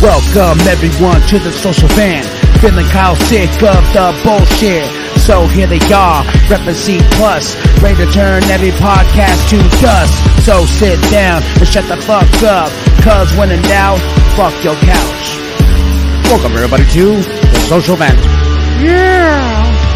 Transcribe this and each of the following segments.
Welcome everyone to the social van. Feeling Kyle sick of the bullshit. So here they are, reppin' C plus, ready to turn every podcast to dust. So sit down and shut the fuck up, cause when in doubt, fuck your couch. Welcome everybody to the social van. Yeah.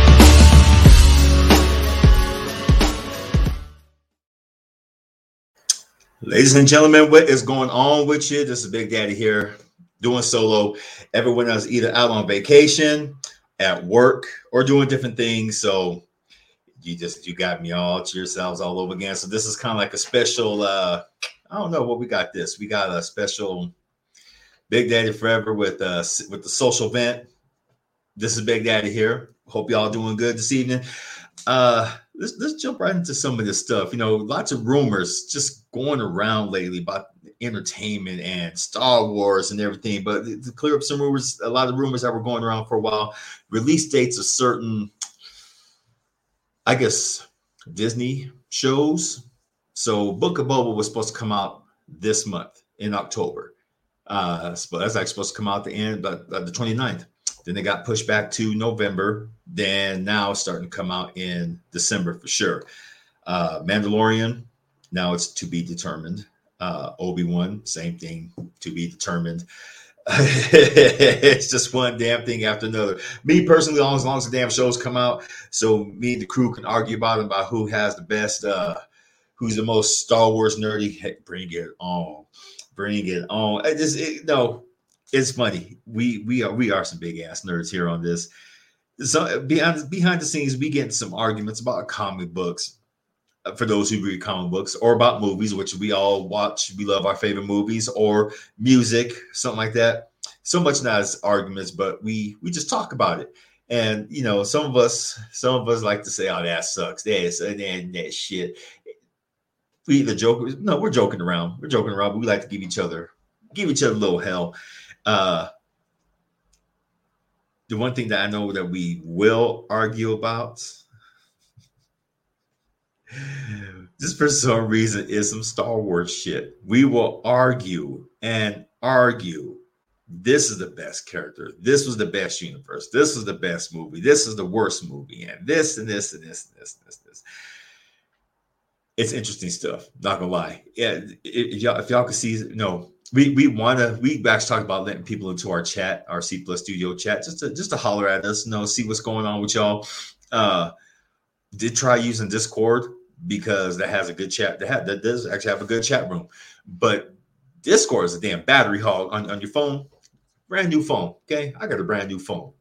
Ladies and gentlemen, what is going on with you? This is Big Daddy here doing solo. Everyone else either out on vacation, at work, or doing different things. So you just you got me all to yourselves all over again. So this is kind of like a special uh I don't know what we got this. We got a special Big Daddy Forever with uh with the social vent. This is Big Daddy here. Hope y'all doing good this evening. Uh let's let's jump right into some of this stuff. You know, lots of rumors just going around lately about entertainment and Star Wars and everything. But to clear up some rumors, a lot of rumors that were going around for a while. Release dates of certain, I guess, Disney shows. So Book of Boba was supposed to come out this month in October. Uh, that's actually supposed to come out the end, but uh, the 29th. Then they got pushed back to November. Then now it's starting to come out in December for sure. Uh, Mandalorian, now it's to be determined. Uh, Obi Wan, same thing, to be determined. it's just one damn thing after another. Me personally, as long as the damn shows come out, so me and the crew can argue about them about who has the best, uh, who's the most Star Wars nerdy. Bring it on, bring it on. I just it, no, it's funny. We we are we are some big ass nerds here on this. So behind behind the scenes, we get some arguments about comic books uh, for those who read comic books or about movies, which we all watch. We love our favorite movies or music, something like that. So much not as arguments, but we we just talk about it. And you know, some of us, some of us like to say, "Oh, that sucks." That's and that, shit. We either joke. No, we're joking around. We're joking around, but we like to give each other give each other a little hell. Uh, the one thing that I know that we will argue about this for some reason is some Star Wars shit. We will argue and argue. This is the best character. This was the best universe. This was the best movie. This is the worst movie. And this and this and this and this and this. And this. It's interesting stuff. Not gonna lie. Yeah, if y'all if y'all could see, no, we we want to. We actually talked about letting people into our chat, our C Plus Studio chat, just to just to holler at us, you know, see what's going on with y'all. Uh, did try using Discord because that has a good chat. That, that does actually have a good chat room. But Discord is a damn battery hog on, on your phone. Brand new phone. Okay. I got a brand new phone.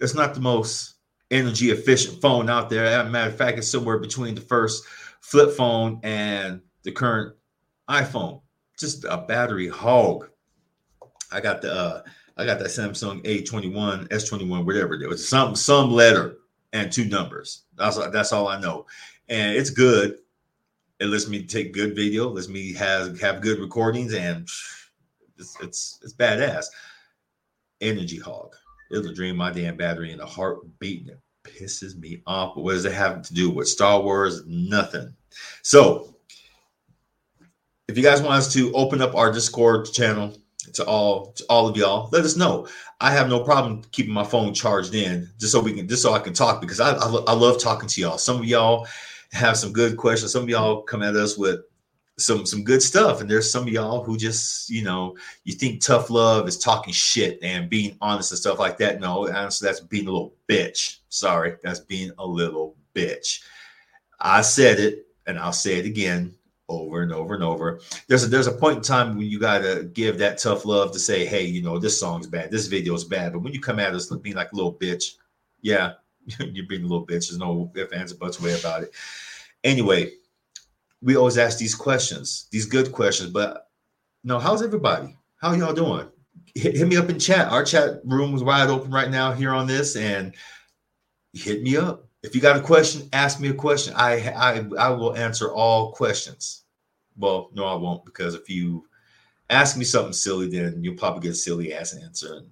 It's not the most energy efficient phone out there. As a matter of fact, it's somewhere between the first flip phone and the current iPhone. Just a battery hog. I got the uh I got that Samsung A21, S21, whatever. it was some some letter and two numbers. That's that's all I know and it's good. It lets me take good video, lets me have have good recordings, and it's it's, it's badass. Energy hog. It'll drain my damn battery in a heartbeat. It pisses me off. But what does it have to do with Star Wars? Nothing. So, if you guys want us to open up our Discord channel to all to all of y'all, let us know. I have no problem keeping my phone charged in just so we can just so I can talk because I I, I love talking to y'all. Some of y'all have some good questions. Some of y'all come at us with some some good stuff, and there's some of y'all who just you know you think tough love is talking shit and being honest and stuff like that. No, honestly, that's being a little bitch. Sorry, that's being a little bitch. I said it, and I'll say it again over and over and over. There's a there's a point in time when you gotta give that tough love to say, hey, you know, this song's bad, this video's bad. But when you come at us being like a little bitch, yeah, you're being a little bitch. There's no ifs, ands, or buts way about it. Anyway, we always ask these questions, these good questions. But no, how's everybody? How y'all doing? Hit, hit me up in chat. Our chat room is wide open right now here on this, and hit me up. If you got a question, ask me a question. I I I will answer all questions. Well, no, I won't because if you ask me something silly, then you'll probably get a silly ass answer, and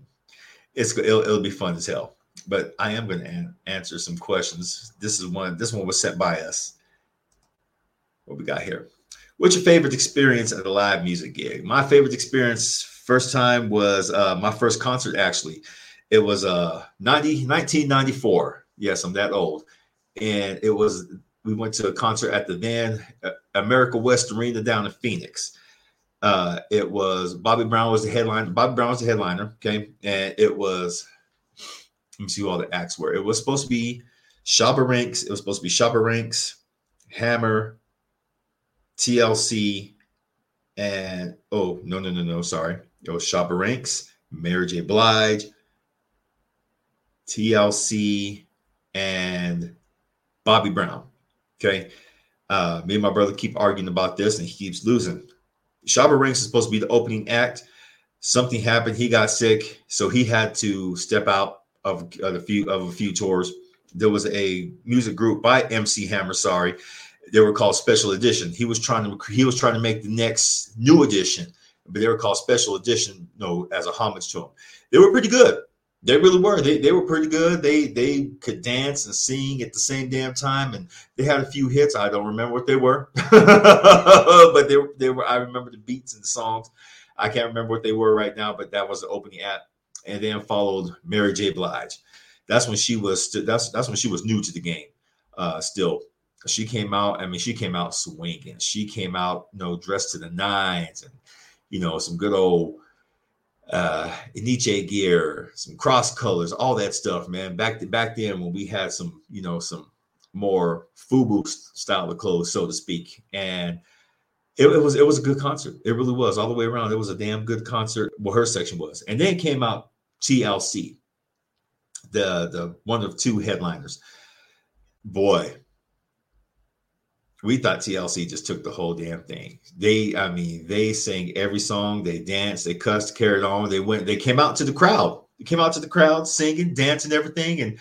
it's it'll, it'll be fun as hell. but I am going to an- answer some questions. This is one. This one was sent by us. What we got here? What's your favorite experience at a live music gig? My favorite experience, first time was uh, my first concert. Actually, it was uh 90, 1994. Yes, I'm that old, and it was we went to a concert at the Van uh, America West Arena down in Phoenix. Uh, it was Bobby Brown was the headliner. Bobby Brown was the headliner. Okay, and it was let me see who all the acts were. It was supposed to be Shabba Ranks. It was supposed to be Shabba Ranks, Hammer, TLC, and oh no no no no sorry, it was Shabba Ranks, Mary J. Blige, TLC, and Bobby Brown. Okay. Uh, me and my brother keep arguing about this, and he keeps losing. Shabba Ranks is supposed to be the opening act. Something happened. He got sick, so he had to step out of, of a few of a few tours. There was a music group by MC Hammer. Sorry, they were called Special Edition. He was trying to he was trying to make the next new edition, but they were called Special Edition. You know, as a homage to him. They were pretty good. They really were. They, they were pretty good. They they could dance and sing at the same damn time, and they had a few hits. I don't remember what they were, but they they were. I remember the beats and the songs. I can't remember what they were right now, but that was the opening act, and then followed Mary J. Blige. That's when she was. That's that's when she was new to the game. Uh, still, she came out. I mean, she came out swinging. She came out, you know, dressed to the nines, and you know, some good old uh Nietzsche gear, some cross colors, all that stuff, man. Back to, back then when we had some, you know, some more FUBU style of clothes, so to speak. And it, it, was it was a good concert. It really was all the way around. It was a damn good concert. Well, her section was, and then came out TLC, the the one of two headliners. Boy, we thought TLC just took the whole damn thing. They, I mean, they sang every song, they danced, they cussed, carried on. They went, they came out to the crowd. They came out to the crowd singing, dancing, everything, and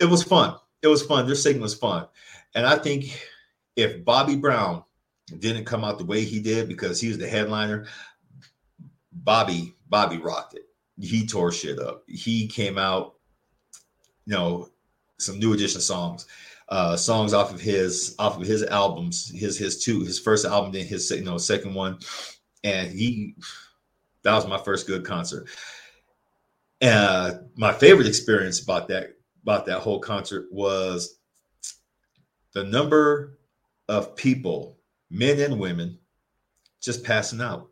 it was fun. It was fun. Their singing was fun. And I think if Bobby Brown didn't come out the way he did because he was the headliner, Bobby, Bobby rocked it. He tore shit up. He came out, you know, some new edition songs uh, songs off of his off of his albums, his his two his first album, then his you know second one, and he that was my first good concert. Uh, my favorite experience about that about that whole concert was the number of people, men and women, just passing out,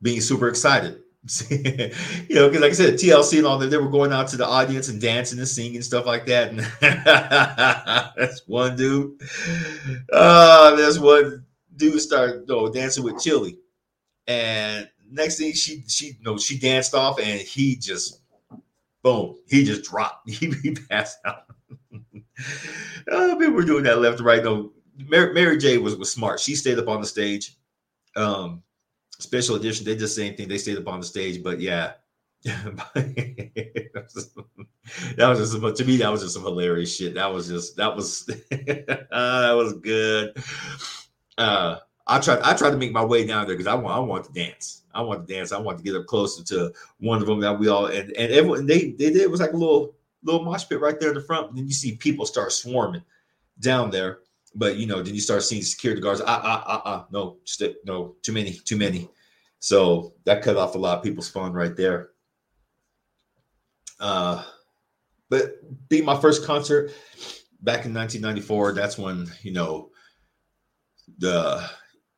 being super excited you know, because like I said, TLC and all that, they were going out to the audience and dancing and singing and stuff like that. And that's one dude. Uh, there's one dude started dancing with Chili. And next thing she she you know she danced off and he just boom, he just dropped. He, he passed out. uh, people were doing that left right. No, Mary, Mary J was was smart. She stayed up on the stage. Um, special edition, they did the same thing. They stayed up on the stage, but yeah. that was just to me that was just some hilarious shit that was just that was uh, that was good uh i tried i tried to make my way down there because i want i want to dance i want to dance i want to get up closer to one of them that we all and and everyone they they did it was like a little little mosh pit right there in the front and then you see people start swarming down there but you know, then you start seeing security guards. Ah, ah, ah, ah. No, st- no, too many, too many. So that cut off a lot of people's fun right there. Uh, but being my first concert back in 1994, that's when you know the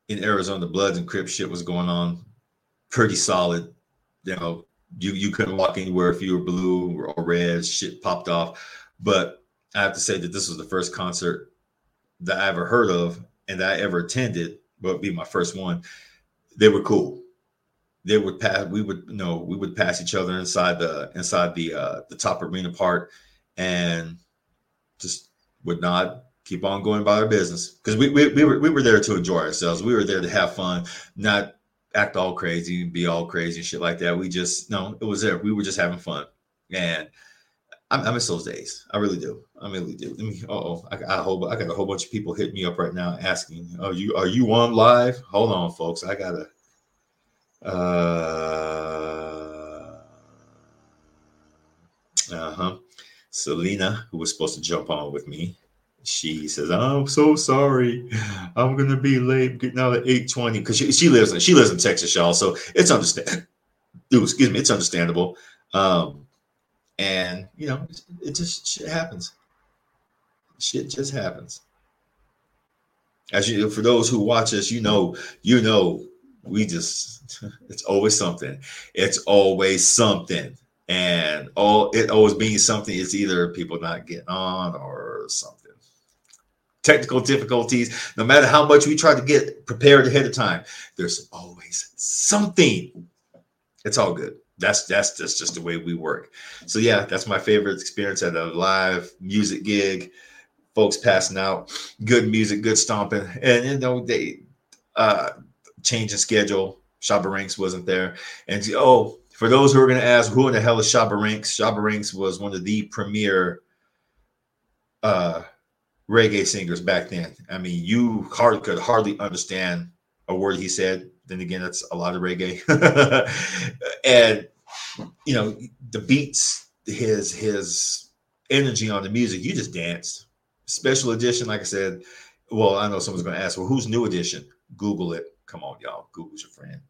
in Arizona the Bloods and Crips shit was going on, pretty solid. You know, you you couldn't walk anywhere if you were blue or red. Shit popped off. But I have to say that this was the first concert that I ever heard of and that I ever attended, but be my first one, they were cool. They would pass. We would you know we would pass each other inside the inside the uh, the top arena part, and just would not keep on going about our business because we, we we were we were there to enjoy ourselves. We were there to have fun, not act all crazy, be all crazy and shit like that. We just no, it was there. We were just having fun, and I, miss those days. I really do. I really do. Let me. Oh, I, I hope I got a whole bunch of people hitting me up right now asking, "Are you are you on live?" Hold on, folks. I gotta. Uh. Uh huh. Selena, who was supposed to jump on with me, she says, "I'm so sorry, I'm gonna be late getting out at 8:20 because she, she lives in she lives in Texas, y'all. So it's understand. excuse me, it's understandable. Um, and you know, it, just shit happens. Shit just happens. As you, for those who watch us, you know, you know, we just it's always something. It's always something and all it always means something it's either people not getting on or something technical difficulties no matter how much we try to get prepared ahead of time there's always something it's all good that's that's that's just the way we work so yeah that's my favorite experience at a live music gig folks passing out good music good stomping and you know they uh changing schedule Shabba Ranks wasn't there and oh for those who are going to ask, who in the hell is Shabba Ranks? Shabba Ranks was one of the premier uh, reggae singers back then. I mean, you hard, could hardly understand a word he said. Then again, that's a lot of reggae. and you know, the beats, his his energy on the music, you just danced. Special edition, like I said. Well, I know someone's going to ask, well, who's new edition? Google it. Come on, y'all. Google's your friend.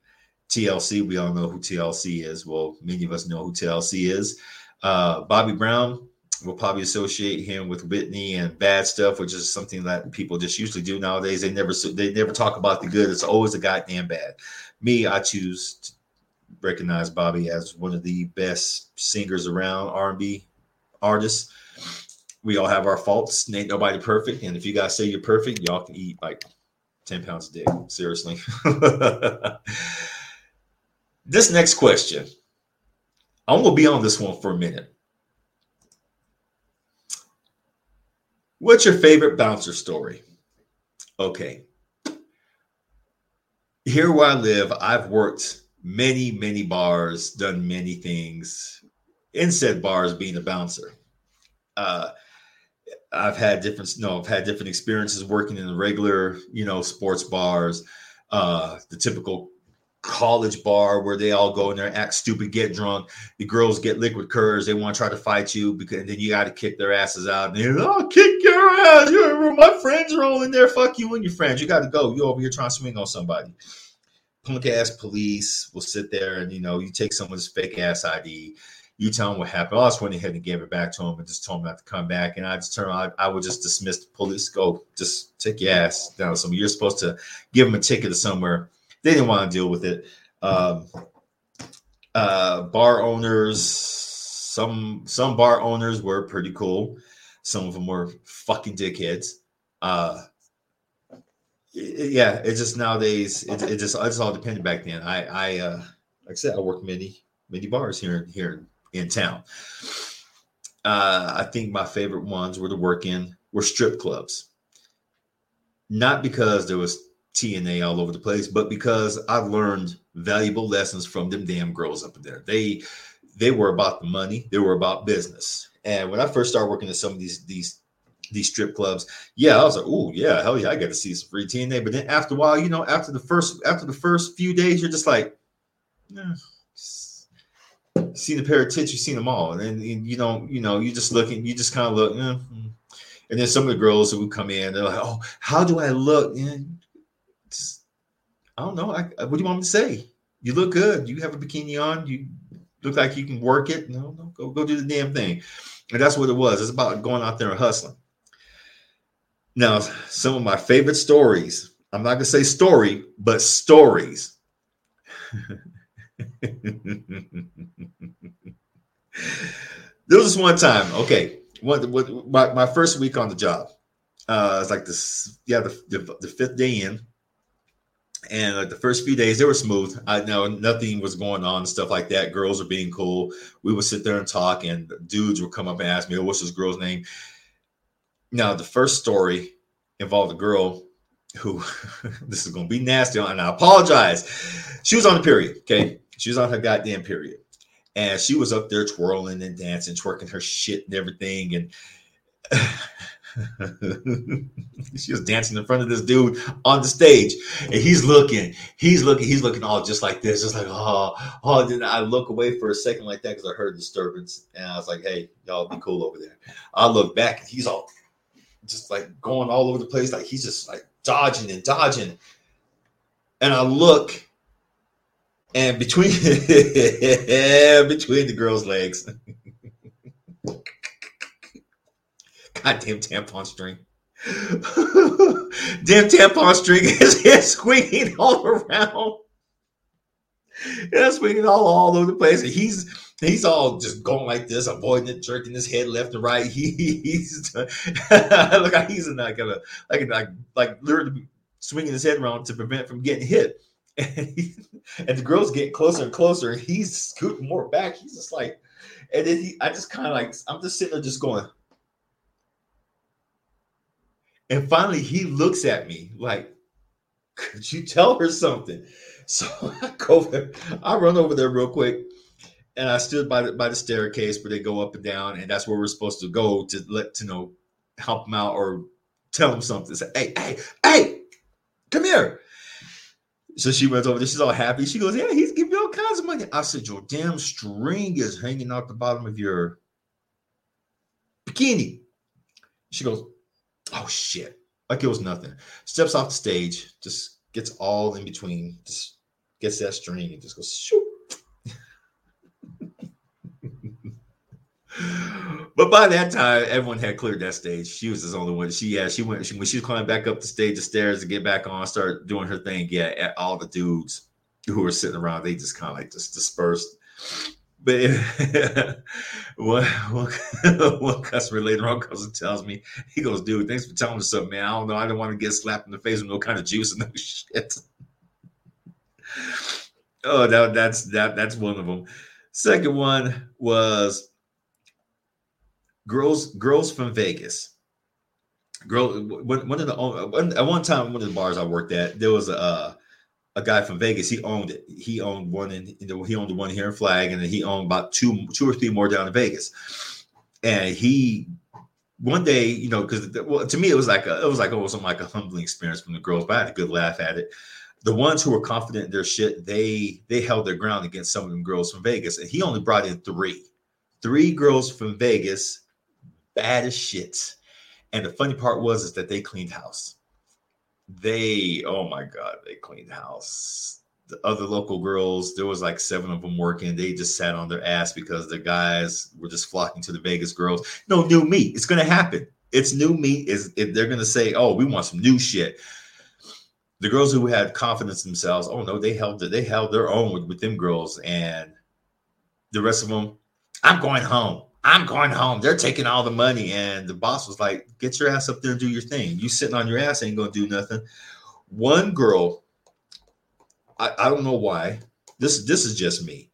TLC. We all know who TLC is. Well, many of us know who TLC is. Uh, Bobby Brown, we'll probably associate him with Whitney and bad stuff, which is something that people just usually do nowadays. They never they never talk about the good. It's always the goddamn bad. Me, I choose to recognize Bobby as one of the best singers around R&B artists. We all have our faults. Ain't nobody perfect. And if you guys say you're perfect, y'all can eat like 10 pounds a day. Seriously. This next question, I'm to be on this one for a minute. What's your favorite bouncer story? Okay. Here where I live, I've worked many, many bars, done many things in said bars being a bouncer. Uh, I've had different, no, I've had different experiences working in the regular, you know, sports bars, uh, the typical college bar where they all go in there, act stupid, get drunk. The girls get liquid courage. They want to try to fight you because then you got to kick their asses out. And they're, oh, kick your ass. You're, my friends are all in there. Fuck you and your friends. You got to go. You over here trying to swing on somebody. Punk ass police will sit there and, you know, you take someone's fake ass ID. You tell them what happened. I just went ahead and gave it back to him and just told him not to come back. And I just turned I, I would just dismiss the police. Go, just take your ass down. So you're supposed to give them a ticket to somewhere they didn't want to deal with it. Um, uh, bar owners, some some bar owners were pretty cool. Some of them were fucking dickheads. Uh, yeah, it just nowadays it, it just it's all depended back then. I I uh, like I said, I work many many bars here here in town. Uh, I think my favorite ones were to work in were strip clubs. Not because there was TNA all over the place, but because I learned valuable lessons from them damn girls up there. They they were about the money, they were about business. And when I first started working at some of these these these strip clubs, yeah, I was like, oh yeah, hell yeah, I got to see some free TNA. But then after a while, you know, after the first after the first few days, you're just like, yeah, seen a pair of tits, you've seen them all, and then you know, you know, you just looking, you just kind of look, eh. and then some of the girls who would come in, they're like, oh, how do I look? I don't know. I, what do you want me to say? You look good. You have a bikini on. You look like you can work it. No, no, go go do the damn thing. And that's what it was. It's about going out there and hustling. Now, some of my favorite stories. I'm not gonna say story, but stories. there was one time. Okay, one, my, my first week on the job. Uh, it's like this. Yeah, the, the, the fifth day in and like the first few days they were smooth. I know nothing was going on stuff like that. Girls were being cool. We would sit there and talk and dudes would come up and ask me oh, what's this girl's name? Now the first story involved a girl who this is going to be nasty and i apologize. She was on the period okay? She was on her goddamn period. And she was up there twirling and dancing twerking her shit and everything and she was dancing in front of this dude on the stage, and he's looking, he's looking, he's looking all just like this, just like oh, oh. Then I look away for a second like that because I heard disturbance, and I was like, hey, y'all be cool over there. I look back, and he's all just like going all over the place, like he's just like dodging and dodging, and I look, and between between the girl's legs. Goddamn tampon string. Damn tampon string is swinging all around. Yeah, swinging all, all over the place. And he's he's all just going like this, avoiding it, jerking his head left and right. He, he's look like he's like a like like like literally swinging his head around to prevent from getting hit. And, he, and the girl's getting closer and closer, and he's scooting more back. He's just like, and then he, I just kind of like, I'm just sitting there, just going. And finally, he looks at me like, "Could you tell her something?" So I go I run over there real quick, and I stood by the by the staircase where they go up and down, and that's where we're supposed to go to let to know help him out or tell him something. Say, hey, hey, hey, come here. So she runs over there. She's all happy. She goes, Yeah, he's giving you all kinds of money. I said, Your damn string is hanging out the bottom of your bikini. She goes, Oh shit. Like it was nothing. Steps off the stage, just gets all in between, just gets that string and just goes shoot. but by that time, everyone had cleared that stage. She was the only one. She yeah, she went she, when she was climbing back up the stage, the stairs to get back on, start doing her thing. Yeah, all the dudes who were sitting around, they just kind of like just dispersed. But one, one, one customer later on comes and tells me, he goes, dude, thanks for telling me something, man. I don't know. I don't want to get slapped in the face with no kind of juice and no shit. oh, that, that's that that's one of them. Second one was girls girls from Vegas. Girl, one, of the one, at one time, one of the bars I worked at, there was a uh, a guy from Vegas. He owned it. He owned one in he owned the one here in Flag, and then he owned about two two or three more down in Vegas. And he one day, you know, because well, to me it was like a it was like almost like a humbling experience from the girls, but I had a good laugh at it. The ones who were confident in their shit, they they held their ground against some of them girls from Vegas, and he only brought in three, three girls from Vegas, bad as shit. And the funny part was is that they cleaned house they oh my god they cleaned house. The other local girls there was like seven of them working. They just sat on their ass because the guys were just flocking to the vegas girls. No new meat. It's gonna happen. It's new meat. Is if they're gonna say oh we want some new shit. The girls who had confidence themselves oh no they held they held their own with, with them girls. And the rest of them i'm going home I'm going home. They're taking all the money. And the boss was like, get your ass up there and do your thing. You sitting on your ass ain't going to do nothing. One girl, I, I don't know why. This this is just me.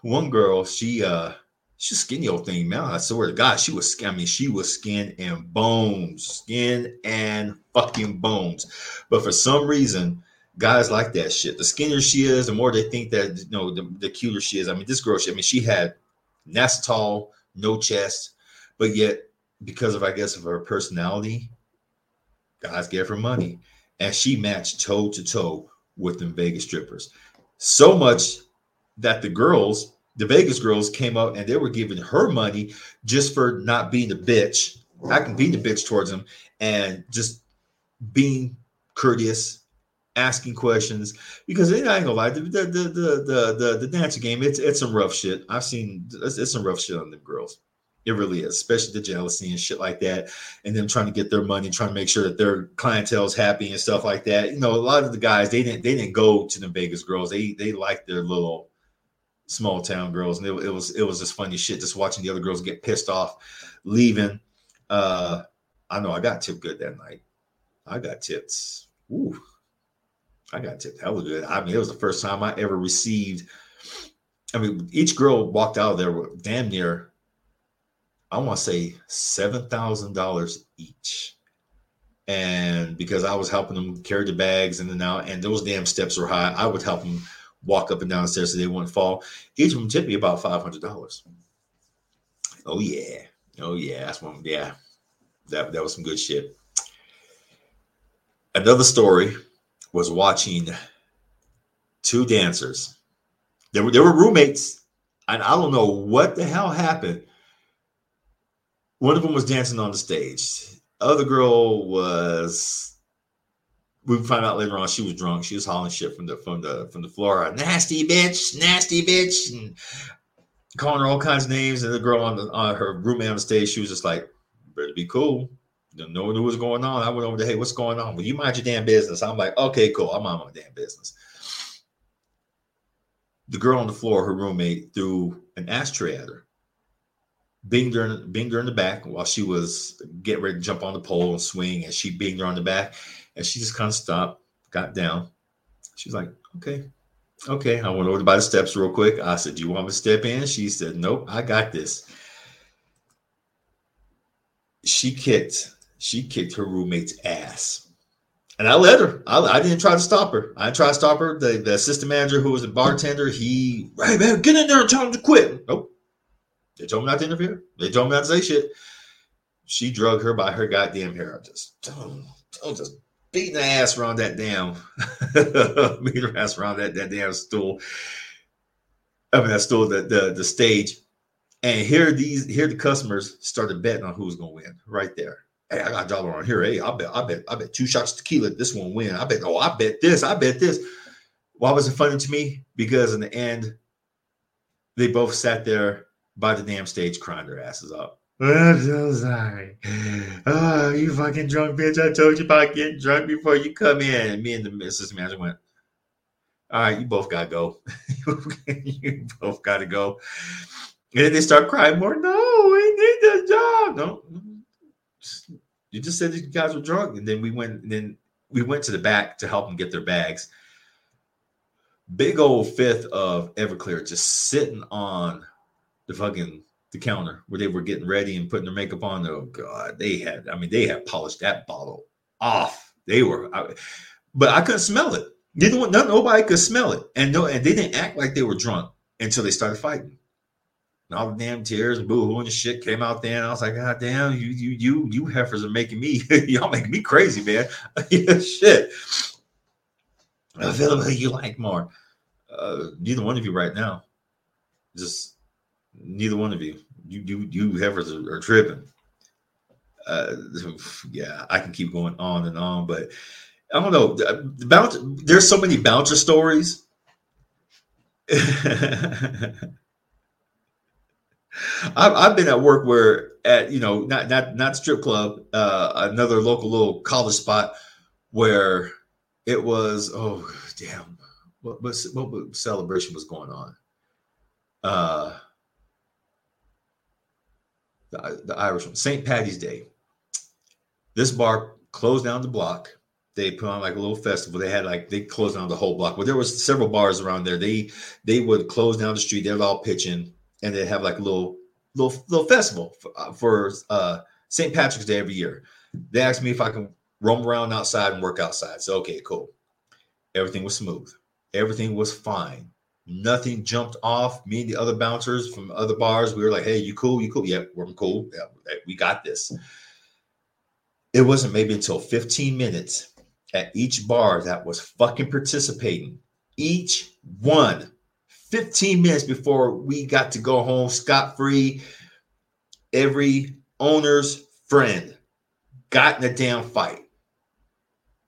One girl, she uh she's a skinny old thing, man. I swear to God, she was I mean, she was skin and bones, skin and fucking bones. But for some reason, guys like that shit. The skinnier she is, the more they think that you know, the, the cuter she is. I mean, this girl, she, I mean, she had NASA tall, no chest, but yet because of I guess of her personality, guys gave her money, and she matched toe to toe with them Vegas strippers. So much that the girls, the Vegas girls, came up and they were giving her money just for not being a bitch, acting being a bitch towards them, and just being courteous asking questions because I ain't gonna lie, the the the the the, the dancing game, it's it's some rough shit. I've seen it's, it's some rough shit on the girls. It really is, especially the jealousy and shit like that, and them trying to get their money, trying to make sure that their clientele's happy and stuff like that. You know, a lot of the guys they didn't they didn't go to the Vegas girls. They they liked their little small town girls, and it, it was it was just funny shit just watching the other girls get pissed off, leaving. Uh, I know I got tipped good that night. I got tips. Ooh, I got tipped hella good. I mean, it was the first time I ever received. I mean, each girl walked out of there with damn near, I want to say seven thousand dollars each, and because I was helping them carry the bags in and out, and those damn steps were high, I would help them walk up and down the stairs so they wouldn't fall. Each of them tipped me about five hundred dollars. Oh yeah, oh yeah, that's one. Yeah, That that was some good shit. Another story was watching two dancers. They were they were roommates, and I don't know what the hell happened. One of them was dancing on the stage. Other girl was. We found out later on she was drunk. She was hollering shit from the from the from the floor. Nasty bitch, nasty bitch, and calling her all kinds of names. And the girl on the on her roommate on the stage, she was just like, "Better be cool." No one knew what was going on. I went over to, hey, what's going on? Well, you mind your damn business. I'm like, okay, cool. I'm on my damn business. The girl on the floor, her roommate, threw an ashtray at her. Binged her, binged her in the back while she was getting ready to jump on the pole and swing, and she binged her on the back, and she just kind of stopped, got down. She's like, okay, okay. I went over by the steps real quick. I said, do you want me to step in? She said, nope, I got this. She kicked she kicked her roommate's ass. And I let her. I, I didn't try to stop her. I tried to stop her. The, the assistant manager, who was a bartender, he, hey man, get in there and tell him to quit. Nope. They told me not to interfere. They told me not to say shit. She drug her by her goddamn hair. I just, I was just beating the ass around that damn, beating her ass around that, that damn stool. I mean, that stool, the, the, the stage. And here these, here the customers started betting on who was going to win right there. Hey, I got a dollar on here. Hey, I bet, I bet, I bet two shots tequila. This one win. I bet. Oh, I bet this. I bet this. Why was it funny to me? Because in the end, they both sat there by the damn stage crying their asses up. I'm so sorry. Oh, you fucking drunk bitch. I told you about getting drunk before you come in. And me and the assistant manager went, All right, you both gotta go. you both gotta go. And then they start crying more. No, we need this job. No, you just said these guys were drunk, and then we went. And then we went to the back to help them get their bags. Big old fifth of Everclear just sitting on the fucking the counter where they were getting ready and putting their makeup on. Oh god, they had. I mean, they had polished that bottle off. They were, I, but I couldn't smell it. Didn't want nobody could smell it, and no, and they didn't act like they were drunk until they started fighting and all the damn tears and boo-hoo and shit came out there. And I was like, God damn, you, you, you, you heifers are making me, y'all making me crazy, man. shit. Available you like more. Uh, neither one of you right now. Just neither one of you. You, you, you heifers are, are tripping. Uh, yeah, I can keep going on and on, but I don't know. The bounce, there's so many bouncer stories. I've, I've been at work where at you know not not not strip club, uh, another local little college spot where it was oh damn what what, what celebration was going on. Uh, the, the Irish one, St. Patty's Day. This bar closed down the block. They put on like a little festival. They had like they closed down the whole block. Well, there was several bars around there. They they would close down the street. They'd all pitching and they have like a little little little festival for, uh, for uh, St. Patrick's Day every year. They asked me if I can roam around outside and work outside. So okay, cool. Everything was smooth. Everything was fine. Nothing jumped off. Me and the other bouncers from other bars, we were like, "Hey, you cool? You cool? Yeah, we're cool. Yeah, we got this." It wasn't maybe until 15 minutes at each bar that was fucking participating. Each one 15 minutes before we got to go home scot free, every owner's friend got in a damn fight.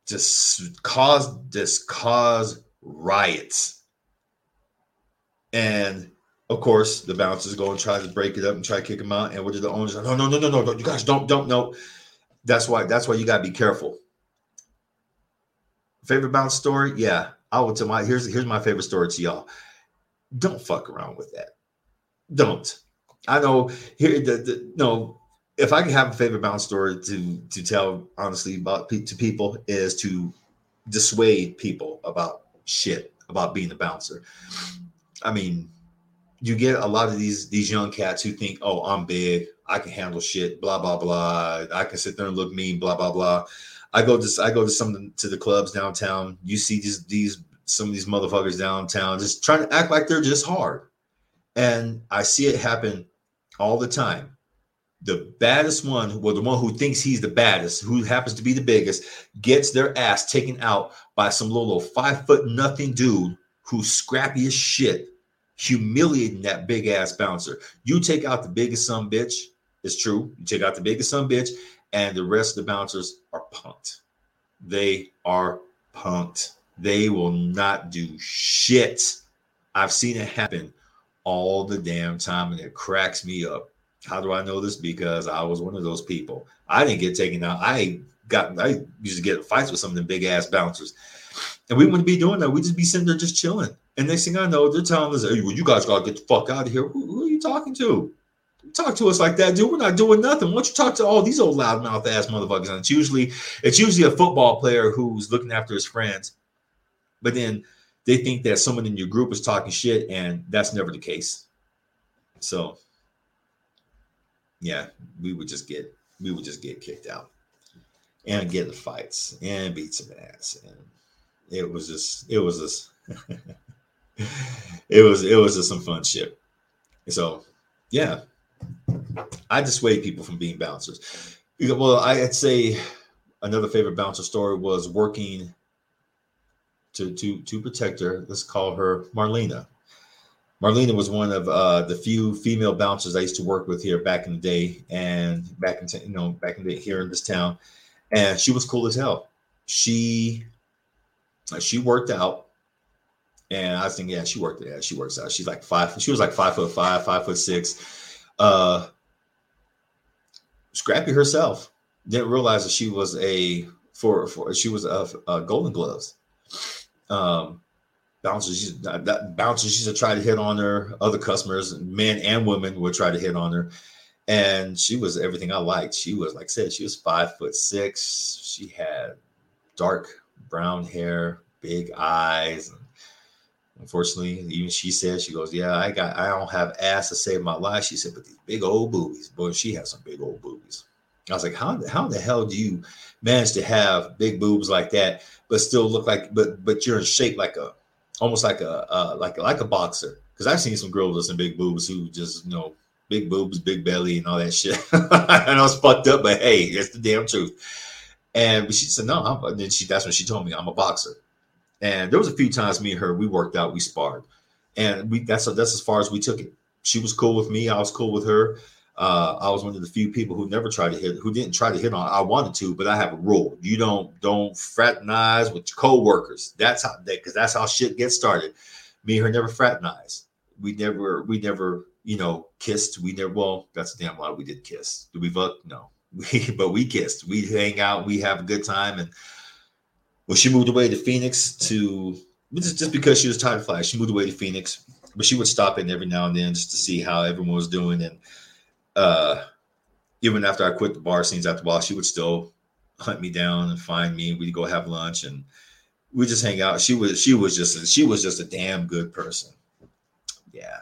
Just cause just cause riots. And of course, the bouncers go and try to break it up and try to kick them out. And what did the owners say? No, no, no, no, no, you guys don't don't know. That's why that's why you gotta be careful. Favorite bounce story? Yeah. I will tell my here's here's my favorite story to y'all don't fuck around with that. Don't. I know here the, the no. If I can have a favorite bounce story to to tell honestly about to people is to dissuade people about shit about being a bouncer. I mean, you get a lot of these these young cats who think, "Oh, I'm big, I can handle shit, blah blah blah. I can sit there and look mean, blah blah blah." I go to I go to some to the clubs downtown. You see these these some of these motherfuckers downtown just trying to act like they're just hard. And I see it happen all the time. the baddest one, well, the one who thinks he's the baddest, who happens to be the biggest, gets their ass taken out by some little five foot nothing dude who's scrappy as shit, humiliating that big ass bouncer. You take out the biggest son bitch, it's true. You take out the biggest son bitch, and the rest of the bouncers are punked. They are punked. They will not do shit. I've seen it happen all the damn time, and it cracks me up. How do I know this? Because I was one of those people. I didn't get taken out. I got I used to get fights with some of the big ass bouncers. And we wouldn't be doing that. We'd just be sitting there just chilling. And next thing I know, they're telling us, hey, well, you guys gotta get the fuck out of here. Who, who are you talking to? talk to us like that, dude. We're not doing nothing. Why don't you talk to all these old loudmouth ass motherfuckers? And it's usually it's usually a football player who's looking after his friends, but then they think that someone in your group is talking shit, and that's never the case. So yeah, we would just get we would just get kicked out and get the fights and beat some ass. And it was just it was just it was it was just some fun shit. So yeah, I dissuade people from being bouncers. Well, I'd say another favorite bouncer story was working to to to protect her. Let's call her Marlena. Marlena was one of uh, the few female bouncers I used to work with here back in the day, and back in t- you know back in the here in this town, and she was cool as hell. She she worked out, and I was thinking, yeah, she worked. Yeah, she works out. She's like five. She was like five foot five, five foot six. Uh, Scrappy herself didn't realize that she was a for for she was a, a Golden Gloves. Um, bouncers, she's, that bouncers used to try to hit on her. Other customers, men and women, would try to hit on her, and she was everything I liked. She was like I said, she was five foot six. She had dark brown hair, big eyes. And Unfortunately, even she said, she goes, Yeah, I got I don't have ass to save my life. She said, but these big old boobies, boy, she has some big old boobies. I was like, How how the hell do you manage to have big boobs like that, but still look like but but you're in shape like a almost like a uh, like like a boxer? Because I've seen some girls with some big boobs who just you know big boobs, big belly, and all that shit. I know it's fucked up, but hey, it's the damn truth. And she said, no, I'm, and then she that's when she told me I'm a boxer. And there was a few times me and her we worked out, we sparred, and we that's that's as far as we took it. She was cool with me, I was cool with her. Uh, I was one of the few people who never tried to hit, who didn't try to hit on. I wanted to, but I have a rule: you don't don't fraternize with your coworkers. That's how that because that's how shit gets started. Me and her never fraternized. We never we never you know kissed. We never. Well, that's a damn lie. We did kiss. Did we fuck? No. We, but we kissed. We hang out. We have a good time. And when she moved away to Phoenix to just, just because she was tired of fly, she moved away to Phoenix. But she would stop in every now and then just to see how everyone was doing. And uh, even after I quit the bar scenes after a while, she would still hunt me down and find me. We'd go have lunch and we just hang out. She was she was just she was just a damn good person. Yeah,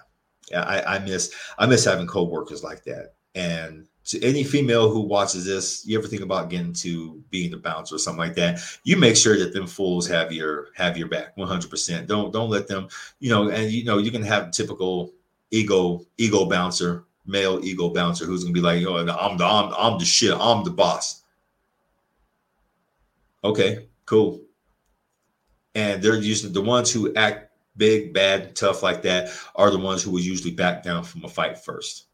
yeah. I, I miss I miss having coworkers like that. And to any female who watches this, you ever think about getting to being a bouncer or something like that, you make sure that them fools have your have your back 100%. Don't don't let them, you know, and you know, you can have typical ego ego bouncer, male ego bouncer who's to be like, "Oh, I'm the I'm, I'm the shit. I'm the boss." Okay, cool. And they're usually the ones who act big, bad, tough like that are the ones who will usually back down from a fight first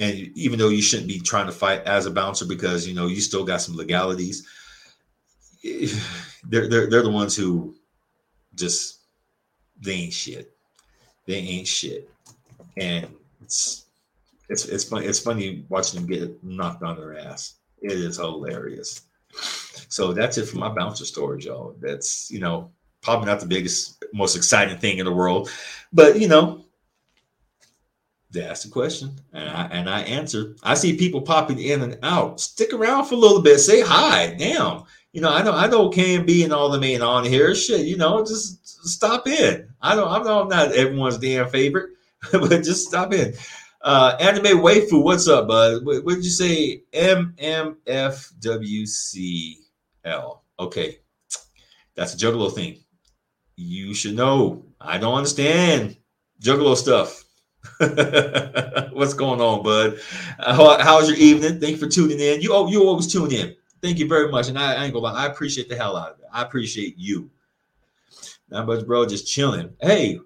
and even though you shouldn't be trying to fight as a bouncer because you know you still got some legalities they're, they're, they're the ones who just they ain't shit they ain't shit and it's it's it's funny it's funny watching them get knocked on their ass it is hilarious so that's it for my bouncer story y'all that's you know probably not the biggest most exciting thing in the world but you know they asked a question and I, and I answered. I see people popping in and out. Stick around for a little bit. Say hi. Damn. You know, I know I know KMB and all the men on here. Shit, you know, just stop in. I don't I know I'm not everyone's damn favorite, but just stop in. Uh anime waifu, what's up, bud? What, what did you say? MMFWCL. Okay. That's a juggalo thing. You should know. I don't understand juggalo stuff. What's going on, bud? How, how's your evening? Thank you for tuning in. You oh, you always tune in. Thank you very much, and I, I ain't gonna lie, I appreciate the hell out of it. I appreciate you. Not much, bro. Just chilling. Hey,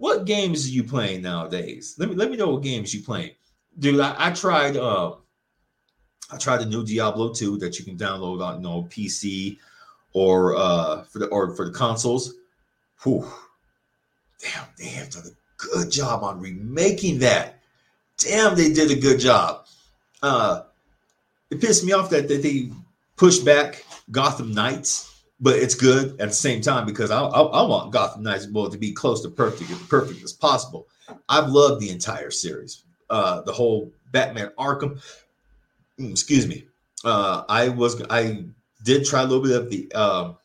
what games are you playing nowadays? Let me let me know what games you playing, dude. I, I tried. Uh, I tried the new Diablo 2 that you can download on you know PC or uh for the or for the consoles. Whew. Damn, they have done a good job on remaking that. Damn, they did a good job. Uh it pissed me off that, that they pushed back Gotham Knights, but it's good at the same time because I, I, I want Gotham Knights well to be close to perfect, as perfect as possible. I've loved the entire series, uh, the whole Batman Arkham. Mm, excuse me. Uh, I was I did try a little bit of the um,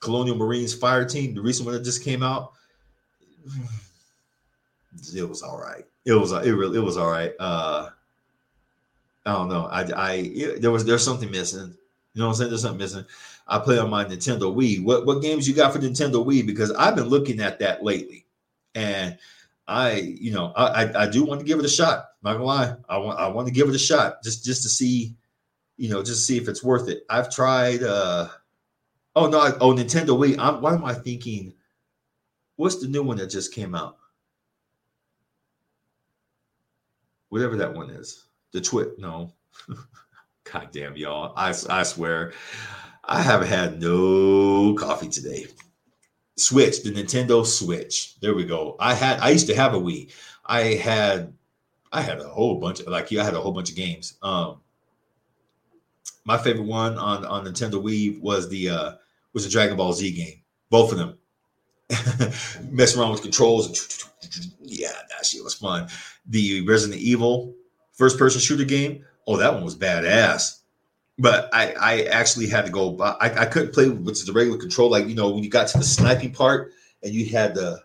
Colonial Marines Fire Team, the recent one that just came out. It was all right. It was it really it was all right. Uh, I don't know. I I it, there was there's something missing. You know what I'm saying? There's something missing. I play on my Nintendo Wii. What what games you got for Nintendo Wii? Because I've been looking at that lately, and I you know I I, I do want to give it a shot. I'm not gonna lie. I want I want to give it a shot just just to see you know, just see if it's worth it. I've tried. uh Oh no! Oh, Nintendo Wii. I'm, why am I thinking? What's the new one that just came out? Whatever that one is. The twit. No. God damn y'all! I I swear, I haven't had no coffee today. Switch, the Nintendo Switch. There we go. I had. I used to have a Wii. I had. I had a whole bunch of like I had a whole bunch of games. Um, my favorite one on on Nintendo Wii was the uh was the Dragon Ball Z game. Both of them. Messing around with controls. Yeah, that shit was fun. The Resident Evil first person shooter game. Oh, that one was badass. But I, I actually had to go. I, I couldn't play with the regular control. Like you know, when you got to the sniping part, and you had the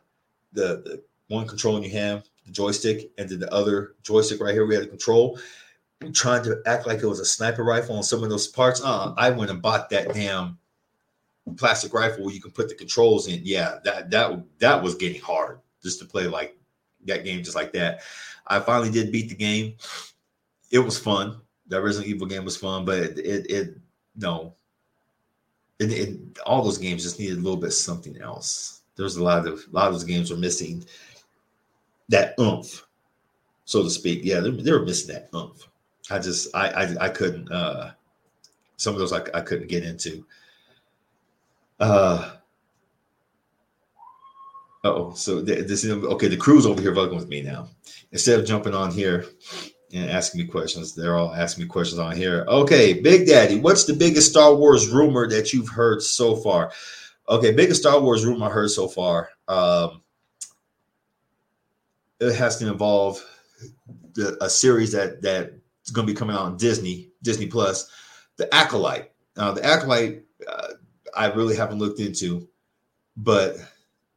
the, the one control in your hand, the joystick, and then the other joystick right here, we had the control trying to act like it was a sniper rifle on some of those parts. Uh, I went and bought that damn plastic rifle where you can put the controls in. Yeah, that that that was getting hard just to play like that game just like that. I finally did beat the game. It was fun. That Resident Evil game was fun, but it it, it no. It, it, all those games just needed a little bit something else. There's a lot of a lot of those games were missing that oomph, so to speak. Yeah, they, they were missing that oomph. I just I I, I couldn't uh some of those I, I couldn't get into. Uh oh, so this is okay. The crew's over here fucking with me now. Instead of jumping on here and asking me questions, they're all asking me questions on here. Okay, Big Daddy, what's the biggest Star Wars rumor that you've heard so far? Okay, biggest Star Wars rumor I heard so far. Um, it has to involve the, a series that that's going to be coming out on Disney, Disney Plus. The Acolyte. Uh, the Acolyte, uh, I really haven't looked into, but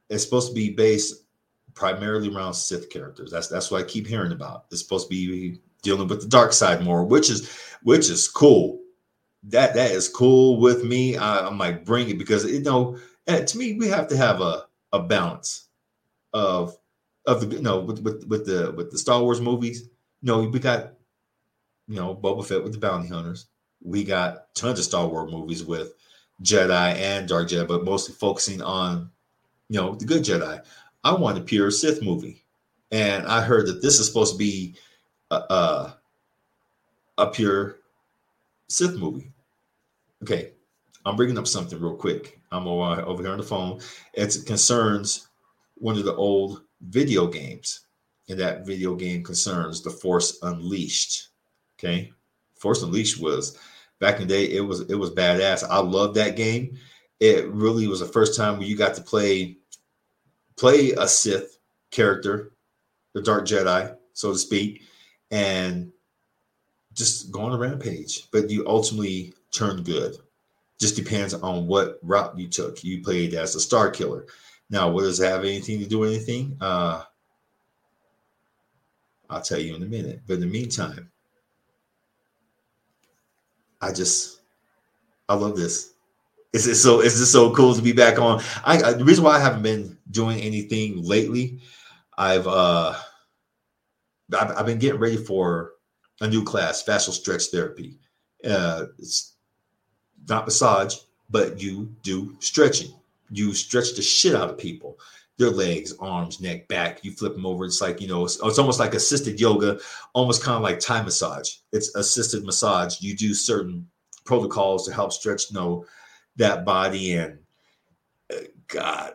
it's supposed to be based primarily around Sith characters. That's that's what I keep hearing about. It's supposed to be dealing with the dark side more, which is which is cool. That that is cool with me. I, I might bring it because you know, eh, to me, we have to have a a balance of of the you know with with, with the with the Star Wars movies. You know, we got you know, Boba Fett with the bounty hunters. We got tons of Star Wars movies with Jedi and Dark Jedi, but mostly focusing on, you know, the good Jedi. I want a pure Sith movie, and I heard that this is supposed to be a, a, a pure Sith movie. Okay, I'm bringing up something real quick. I'm over, uh, over here on the phone. It concerns one of the old video games, and that video game concerns The Force Unleashed. Okay. Force Unleashed was back in the day, it was it was badass. I love that game. It really was the first time where you got to play play a Sith character, the Dark Jedi, so to speak, and just go on a rampage. But you ultimately turn good. Just depends on what route you took. You played as a Starkiller. Now, what does that have anything to do with anything? Uh, I'll tell you in a minute. But in the meantime, I just I love this. Is it so? Is this so cool to be back on? I, I, the reason why I haven't been doing anything lately, I've uh I've, I've been getting ready for a new class, fascial stretch therapy. Uh, it's not massage, but you do stretching. You stretch the shit out of people, their legs, arms, neck, back. You flip them over. It's like you know, it's, it's almost like assisted yoga, almost kind of like Thai massage. It's assisted massage. You do certain protocols to help stretch, you know, that body and uh, God,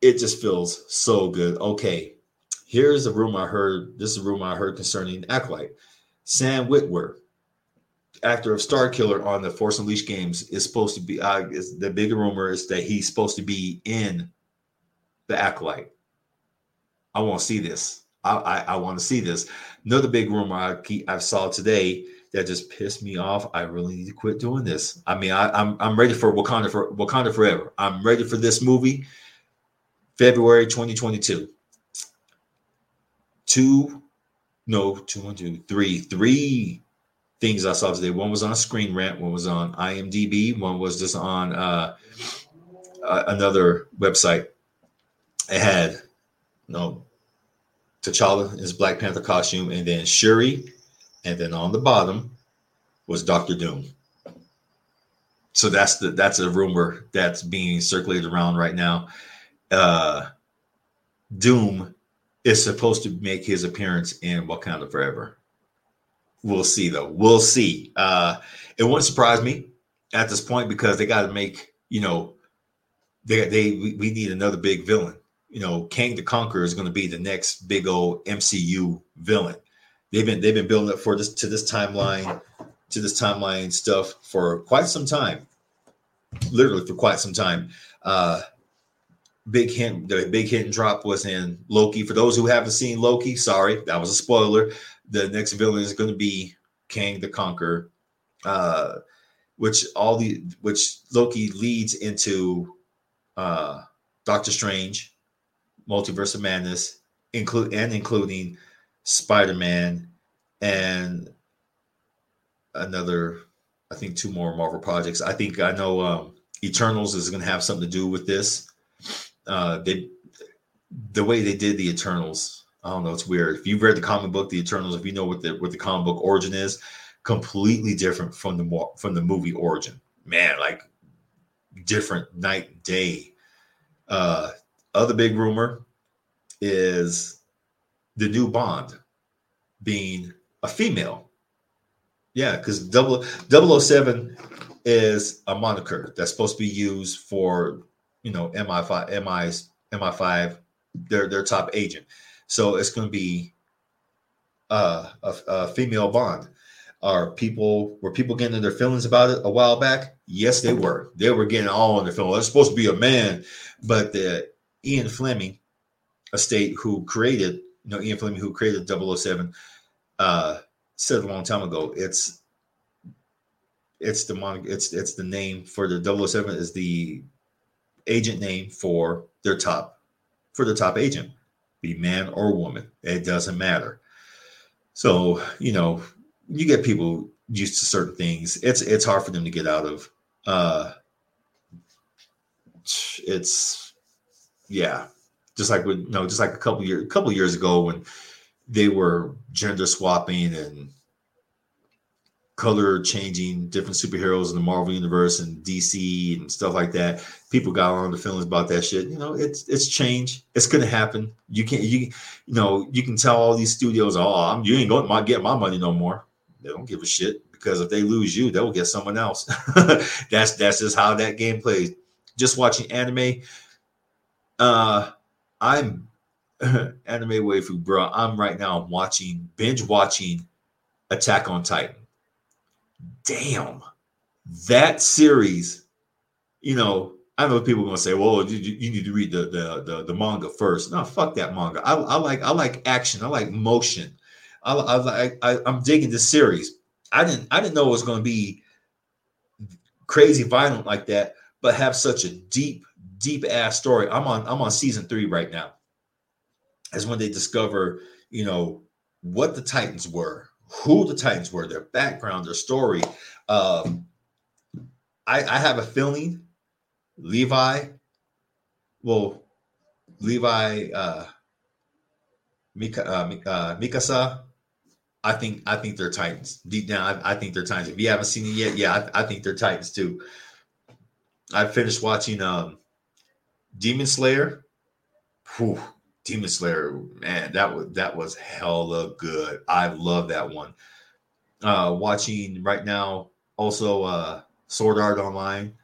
it just feels so good. Okay, here's a rumor I heard. This is a rumor I heard concerning Acolyte. Sam Witwer, actor of Starkiller on the Force Unleashed games, is supposed to be. Uh, is, the bigger rumor is that he's supposed to be in the Acolyte. I want to see this. I, I, I want to see this. Another big rumor I, I saw today that just pissed me off. I really need to quit doing this. I mean, I, am I'm, I'm ready for Wakanda for Wakanda Forever. I'm ready for this movie. February 2022. Two, no, two, one, two, three, three things I saw today. One was on Screen Rant, one was on IMDb, one was just on uh, uh, another website. It had you no know, T'Challa in his Black Panther costume, and then Shuri, and then on the bottom was Doctor Doom. So that's the that's a rumor that's being circulated around right now. Uh, Doom is supposed to make his appearance in Wakanda Forever. We'll see though. We'll see. Uh, it wouldn't surprise me at this point because they got to make you know they they we need another big villain. You know, Kang the Conqueror is going to be the next big old MCU villain. They've been they've been building up for this to this timeline to this timeline stuff for quite some time, literally for quite some time. Uh, big hint the big hint and drop was in Loki. For those who haven't seen Loki, sorry, that was a spoiler. The next villain is going to be Kang the Conqueror, uh, which all the which Loki leads into uh, Doctor Strange, Multiverse of Madness, include and including Spider Man and another, I think two more Marvel projects. I think I know um, Eternals is going to have something to do with this uh, they the way they did the Eternals. I don't know. It's weird. If you've read the comic book, the Eternals, if you know what the what the comic book origin is, completely different from the from the movie origin. Man, like different night day. Uh, other big rumor is the new Bond being a female. Yeah, because double 007 is a moniker that's supposed to be used for you know MI5 MI's MI5 their their top agent. So it's going to be uh, a, a female Bond. Are people were people getting their feelings about it a while back? Yes, they were. They were getting all in their feelings. It's supposed to be a man, but the Ian Fleming estate who created, you know, Ian Fleming who created 007, uh, said a long time ago, it's it's the mon- it's it's the name for the 007 is the agent name for their top for the top agent, be man or woman. It doesn't matter. So you know, you get people used to certain things. It's it's hard for them to get out of. Uh, it's yeah, just like with you know, just like a couple years couple years ago when they were gender swapping and color changing different superheroes in the Marvel universe and DC and stuff like that. People got on the feelings about that shit. You know, it's it's change. It's gonna happen. You can't you you know you can tell all these studios, oh, I'm, you ain't going to get my money no more. They don't give a shit because if they lose you, they'll get someone else. that's that's just how that game plays. Just watching anime. Uh, I'm anime waifu, bro. I'm right now watching binge watching Attack on Titan damn, that series, you know, I know people are gonna say, "Well, you, you, need to read the, the, the the manga first. No, fuck that manga. I, I like I like action. I like motion. I, I like I, I'm digging this series. I didn't I didn't know it was gonna be crazy violent like that, but have such a deep deep ass story. I'm on I'm on season three right now. As when they discover, you know, what the Titans were, who the Titans were, their background, their story. Um, I, I have a feeling Levi, well, Levi, uh, Mika, uh, uh, Mikasa. I think I think they're Titans. Deep down, I, I, think they're Titans. If you haven't seen it yet, yeah, I, I think they're Titans too. I finished watching um, Demon Slayer. Whew, Demon Slayer, man, that was that was hella good. I love that one. Uh, watching right now, also uh, Sword Art Online.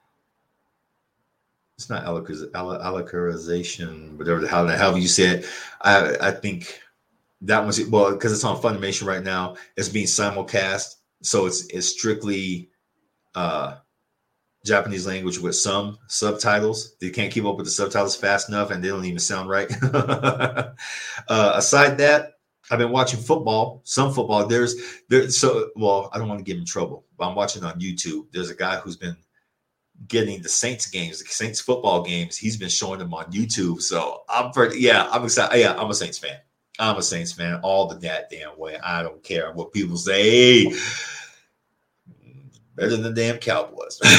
It's not Alicization, whatever the hell the hell you said. I I think that one's well because it's on Funimation right now. It's being simulcast, so it's it's strictly uh Japanese language with some subtitles. They can't keep up with the subtitles fast enough, and they don't even sound right. uh, aside that, I've been watching football. Some football. There's there. So well, I don't want to get in trouble, but I'm watching on YouTube. There's a guy who's been getting the Saints games, the Saints football games. He's been showing them on YouTube. So I'm pretty. Yeah, I'm excited. Yeah, I'm a Saints fan. I'm a Saints fan all the that damn way. I don't care what people say. Better than the damn Cowboys.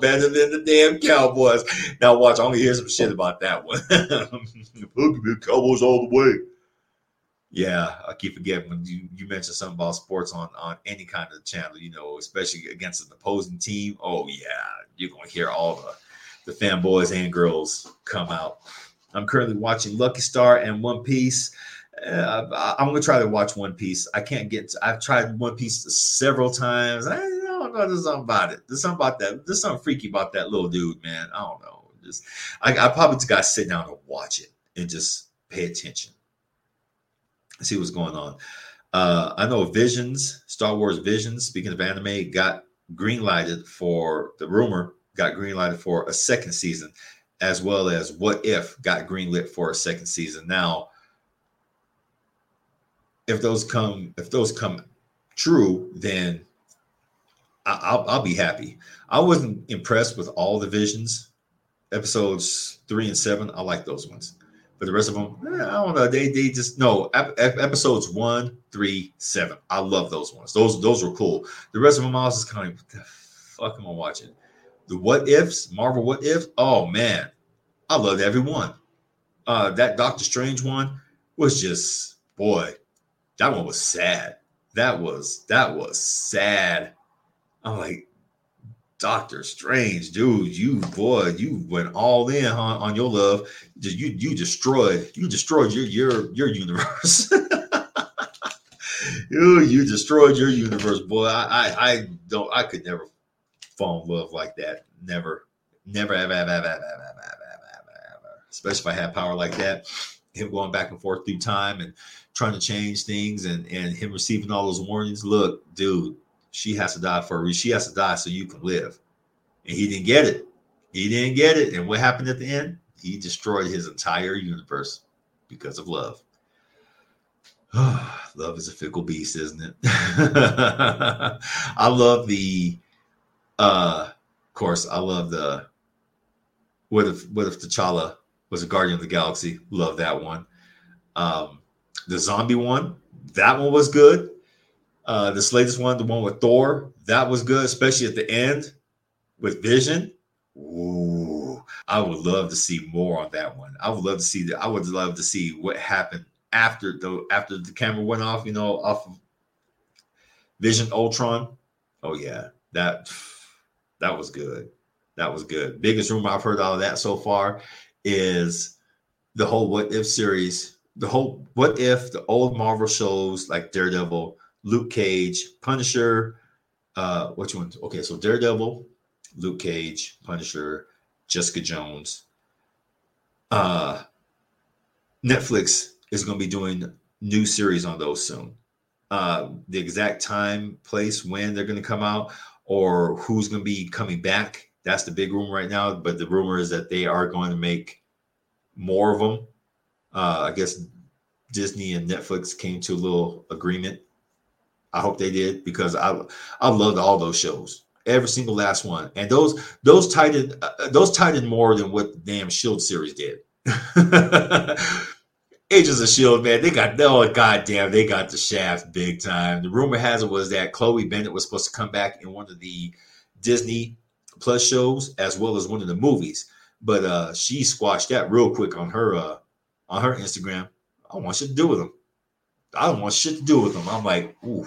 better than the damn Cowboys. Now watch, I'm gonna hear some shit about that one. Cowboys all the way. Yeah, I keep forgetting when you, you mentioned something about sports on, on any kind of channel, you know, especially against an opposing team. Oh yeah, you're gonna hear all the, the fanboys and girls come out. I'm currently watching Lucky Star and One Piece. Uh, I'm gonna try to watch One Piece. I can't get. To, I've tried One Piece several times. I don't know. There's something about it. There's something about that. There's something freaky about that little dude, man. I don't know. Just I, I probably just gotta sit down and watch it and just pay attention. See what's going on. Uh, I know Visions, Star Wars Visions. Speaking of anime, got greenlighted for the rumor. Got greenlighted for a second season as well as What If got greenlit for a second season. Now, if those come if those come true, then I'll, I'll be happy. I wasn't impressed with all the visions, episodes three and seven. I like those ones, but the rest of them, eh, I don't know. They they just no episodes one, three, seven. I love those ones. Those those were cool. The rest of them, I was just kind of, what the fuck am I watching? The what ifs, Marvel what if? Oh man, I loved every one. Uh, that Doctor Strange one was just boy, that one was sad. That was that was sad. I'm like, Doctor Strange, dude, you boy, you went all in on, on your love. You you destroyed you destroyed your your your universe. you you destroyed your universe, boy. I, I I don't I could never fall in love like that. Never, never, ever, ever, ever, ever, ever, ever, ever. Especially if I had power like that. Him going back and forth through time and trying to change things, and and him receiving all those warnings. Look, dude, she has to die for a reason. She has to die so you can live. And he didn't get it. He didn't get it. And what happened at the end? He destroyed his entire universe because of love. love is a fickle beast, isn't it? I love the uh of course, I love the what if what if T'Challa was a Guardian of the Galaxy? Love that one. Um, the zombie one, that one was good. Uh, this latest one, the one with Thor, that was good, especially at the end with Vision. Ooh, I would love to see more on that one. I would love to see that. I would love to see what happened after the after the camera went off. You know, off of Vision Ultron. Oh yeah, that that was good. That was good. Biggest rumor I've heard out of that so far is the whole What If series. The whole What If, the old Marvel shows like Daredevil, Luke Cage, Punisher. Uh, which ones? Okay, so Daredevil, Luke Cage, Punisher, Jessica Jones. Uh, Netflix is going to be doing new series on those soon. Uh, the exact time, place, when they're going to come out, or who's going to be coming back. That's the big rumor right now. But the rumor is that they are going to make more of them. Uh, I guess Disney and Netflix came to a little agreement. I hope they did because I I loved all those shows, every single last one, and those those tied in uh, those tied in more than what the damn Shield series did. Agents of Shield, man, they got oh goddamn, they got the shaft big time. The rumor has it was that Chloe Bennet was supposed to come back in one of the Disney Plus shows as well as one of the movies, but uh, she squashed that real quick on her uh, on her Instagram. I don't want shit to do with them. I don't want shit to do with them. I'm like, ooh.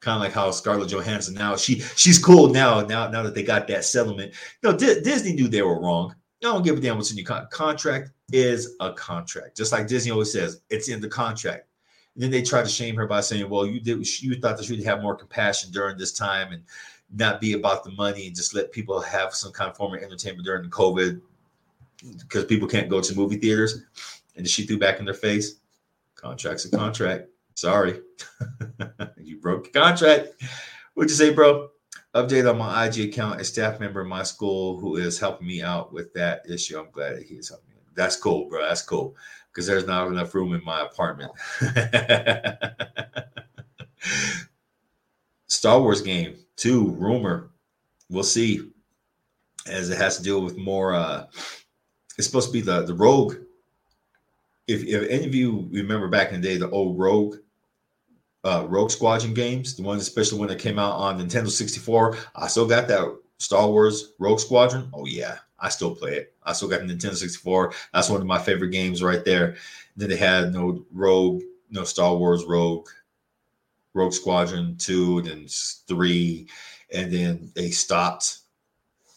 Kind of like how Scarlett Johansson now she she's cool now now now that they got that settlement. Know, D- Disney knew they were wrong. I don't give a damn what's in your con- contract is a contract. Just like Disney always says, it's in the contract. And then they try to shame her by saying, "Well, you did you thought that you'd have more compassion during this time and not be about the money and just let people have some kind of form of entertainment during the COVID because people can't go to movie theaters." And she threw back in their face, "Contract's a contract. Sorry, you broke the contract." What'd you say, bro? Update on my IG account. A staff member in my school who is helping me out with that issue. I'm glad that he is helping me. That's cool, bro. That's cool because there's not enough room in my apartment. Star Wars game two rumor. We'll see, as it has to deal with more. Uh, it's supposed to be the the Rogue. If if any of you remember back in the day, the old Rogue uh, Rogue Squadron games, the ones especially when it came out on Nintendo 64. I still got that Star Wars Rogue Squadron. Oh yeah, I still play it. I still got the Nintendo 64. That's one of my favorite games right there. Then they had no Rogue, no Star Wars Rogue, Rogue Squadron 2, then 3, and then they stopped.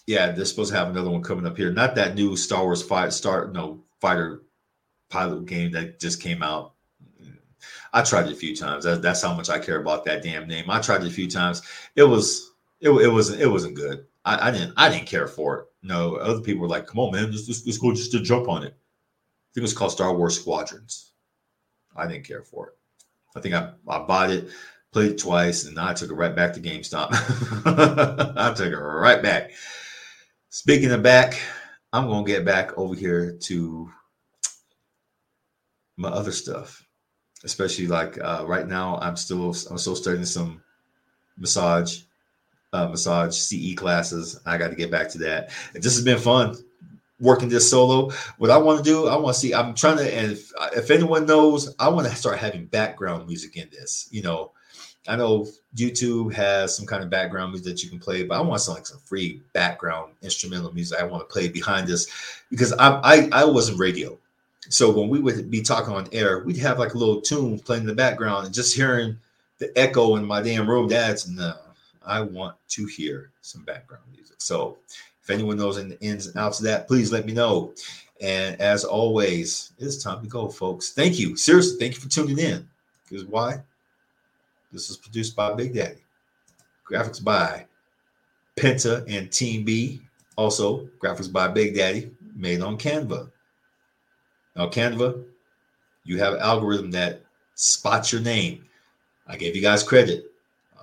Yeah, they're supposed to have another one coming up here. Not that new Star Wars fight start no fighter pilot game that just came out I tried it a few times. That, that's how much I care about that damn name. I tried it a few times. It was it, it wasn't it wasn't good. I, I didn't I didn't care for it. No, other people were like, "Come on, man, let's, let's, let's go just to jump on it." I think it was called Star Wars Squadrons. I didn't care for it. I think I, I bought it, played it twice, and I took it right back to GameStop. I took it right back. Speaking of back, I'm gonna get back over here to my other stuff especially like uh, right now i'm still i'm still studying some massage uh, massage ce classes. I got to get back to that. This has been fun working this solo. What i want to do i want to see i'm trying to and if, if anyone knows i want to start having background music in this you know i know youtube has some kind of background music that you can play but i want some like some free background instrumental music i want to play behind this because i i, I wasn't radio so when we would be talking on air, we'd have like a little tune playing in the background and just hearing the echo in my damn room. That's no, I want to hear some background music. So if anyone knows in the ins and outs of that, please let me know. And as always, it's time to go, folks. Thank you. Seriously, thank you for tuning in. Because why? This is produced by Big Daddy. Graphics by Penta and Team B. Also, graphics by Big Daddy, made on Canva. Now, Canva, you have an algorithm that spots your name. I gave you guys credit.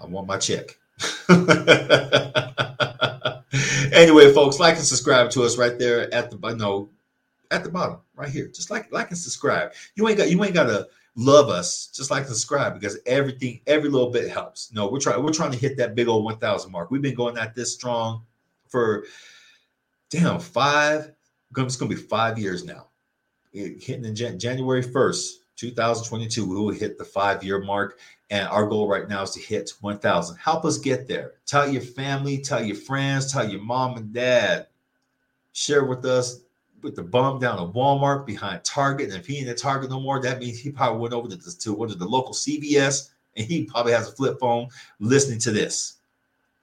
I want my check. anyway, folks, like and subscribe to us right there at the no, at the bottom, right here. Just like like and subscribe. You ain't got you ain't gotta love us. Just like subscribe because everything, every little bit helps. No, we're trying we're trying to hit that big old 1,000 mark. We've been going at this strong for damn five. It's gonna be five years now hitting in January 1st, 2022, we will hit the five year mark. And our goal right now is to hit 1,000. Help us get there. Tell your family, tell your friends, tell your mom and dad. Share with us with the bum down at Walmart behind Target. And if he ain't at Target no more, that means he probably went over to, to one of the local CVS and he probably has a flip phone listening to this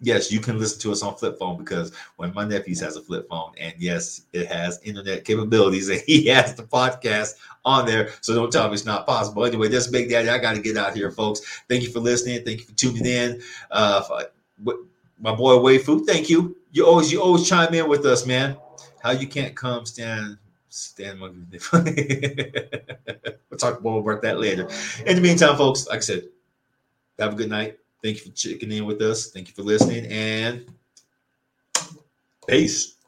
yes, you can listen to us on flip phone because when my nephews has a flip phone, and yes, it has internet capabilities, and he has the podcast on there. So don't tell me it's not possible. Anyway, this Big Daddy, I got to get out here, folks. Thank you for listening. Thank you for tuning in. Uh, my boy Wayfu, thank you. You always you always chime in with us, man. How you can't come stand stand we'll talk more about that later. In the meantime, folks, like I said, have a good night. Thank you for checking in with us. Thank you for listening and peace.